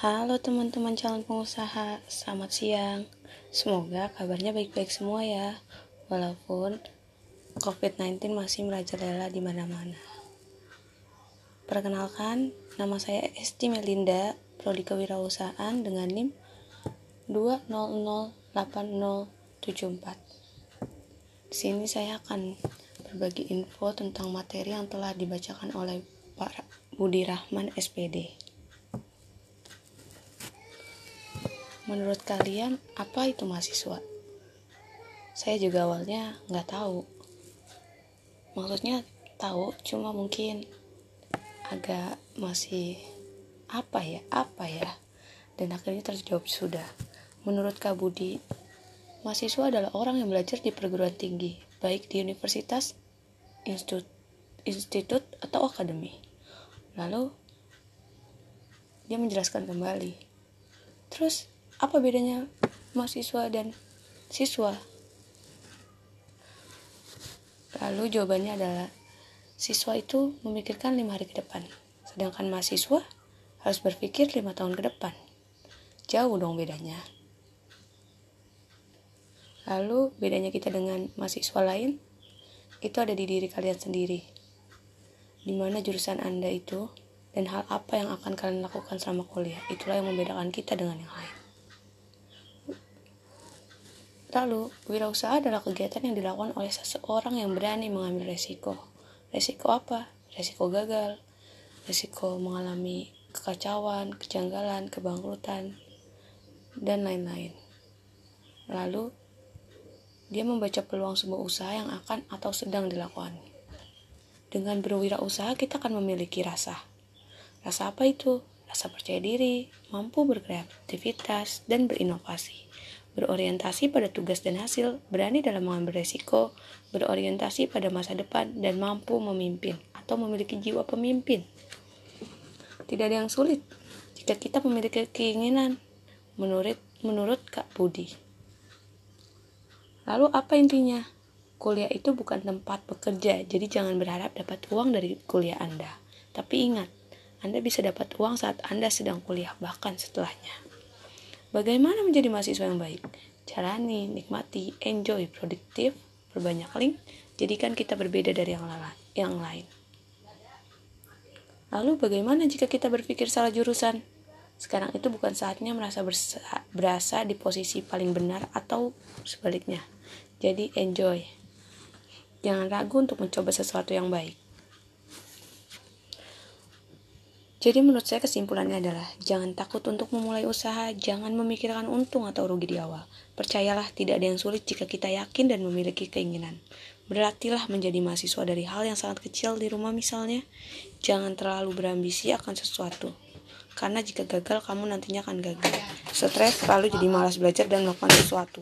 Halo teman-teman calon pengusaha, selamat siang. Semoga kabarnya baik-baik semua ya, walaupun COVID-19 masih merajalela di mana-mana. Perkenalkan, nama saya Esti Melinda, Prodi Kewirausahaan dengan NIM 2008074. Di sini saya akan berbagi info tentang materi yang telah dibacakan oleh Pak Budi Rahman SPD. Menurut kalian, apa itu mahasiswa? Saya juga awalnya nggak tahu. Maksudnya tahu, cuma mungkin agak masih apa ya, apa ya. Dan akhirnya terjawab sudah. Menurut Kak Budi, mahasiswa adalah orang yang belajar di perguruan tinggi, baik di universitas, institut, institut atau akademi. Lalu, dia menjelaskan kembali. Terus, apa bedanya mahasiswa dan siswa? Lalu jawabannya adalah siswa itu memikirkan lima hari ke depan, sedangkan mahasiswa harus berpikir lima tahun ke depan. Jauh dong bedanya. Lalu bedanya kita dengan mahasiswa lain itu ada di diri kalian sendiri. Di mana jurusan Anda itu dan hal apa yang akan kalian lakukan selama kuliah. Itulah yang membedakan kita dengan yang lain. Lalu, wirausaha adalah kegiatan yang dilakukan oleh seseorang yang berani mengambil resiko. Resiko apa? Resiko gagal, resiko mengalami kekacauan, kejanggalan, kebangkrutan, dan lain-lain. Lalu, dia membaca peluang sebuah usaha yang akan atau sedang dilakukan. Dengan berwirausaha, kita akan memiliki rasa. Rasa apa itu? Rasa percaya diri, mampu berkreativitas, dan berinovasi berorientasi pada tugas dan hasil, berani dalam mengambil resiko, berorientasi pada masa depan, dan mampu memimpin atau memiliki jiwa pemimpin. Tidak ada yang sulit jika kita memiliki keinginan, menurut menurut Kak Budi. Lalu apa intinya? Kuliah itu bukan tempat bekerja, jadi jangan berharap dapat uang dari kuliah Anda. Tapi ingat, Anda bisa dapat uang saat Anda sedang kuliah, bahkan setelahnya. Bagaimana menjadi mahasiswa yang baik? Jalani, nikmati, enjoy, produktif, perbanyak link, jadikan kita berbeda dari yang, lala, yang lain. Lalu bagaimana jika kita berpikir salah jurusan? Sekarang itu bukan saatnya merasa berasa di posisi paling benar atau sebaliknya. Jadi enjoy. Jangan ragu untuk mencoba sesuatu yang baik. Jadi menurut saya kesimpulannya adalah jangan takut untuk memulai usaha, jangan memikirkan untung atau rugi di awal. Percayalah tidak ada yang sulit jika kita yakin dan memiliki keinginan. Berlatihlah menjadi mahasiswa dari hal yang sangat kecil di rumah misalnya. Jangan terlalu berambisi akan sesuatu. Karena jika gagal kamu nantinya akan gagal. Stres selalu jadi malas belajar dan melakukan sesuatu.